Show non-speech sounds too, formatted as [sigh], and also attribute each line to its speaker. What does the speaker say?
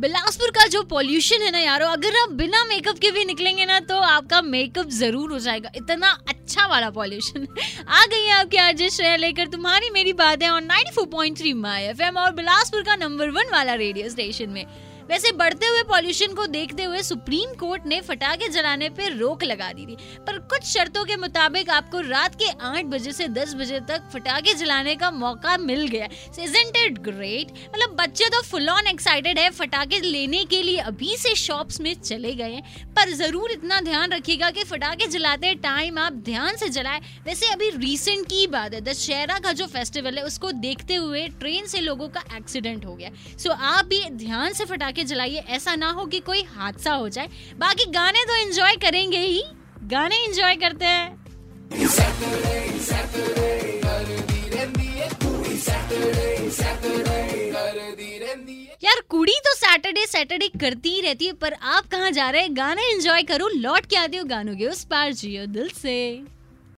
Speaker 1: बिलासपुर का जो पॉल्यूशन है ना यारो, अगर आप बिना मेकअप के भी निकलेंगे ना तो आपका मेकअप ज़रूर हो जाएगा। इतना अच्छा वाला पॉल्यूशन [laughs] आ गई है आपके आज श्रेया लेकर। तुम्हारी मेरी बात है ऑन 94.3 माय एफएम और बिलासपुर का नंबर वन वाला रेडियो स्टेशन में। वैसे बढ़ते हुए पॉल्यूशन को देखते हुए सुप्रीम कोर्ट ने फटाखे जलाने पर रोक लगा दी थी। पर कुछ शर्तों के मुताबिक आपको रात के आठ बजे से दस बजे तक फटाखे जलाने का मौका मिल गया इट ग्रेट मतलब बच्चे तो फुल ऑन एक्साइटेड है फटाखे लेने के लिए अभी से शॉप्स में चले गए हैं। पर ज़रूर इतना ध्यान रखिएगा कि फटाखे जलाते टाइम आप ध्यान से जलाए। वैसे अभी रिसेंट की बात है, दशहरा का जो फेस्टिवल है, उसको देखते हुए ट्रेन से लोगों का एक्सीडेंट हो गया सो आप भी ध्यान से फटाखे के जलाइए। ऐसा ना हो कि कोई हादसा हो जाए। बाकी गाने तो एंजॉय करेंगे ही। गाने एंजॉय करते हैं। यार, कुड़ी तो सैटरडे सैटरडे करती ही रहती है, पर आप कहाँ जा रहे हैं? गाने एंजॉय करो, लौट के आते हो गानों के उस पार जियो दिल से।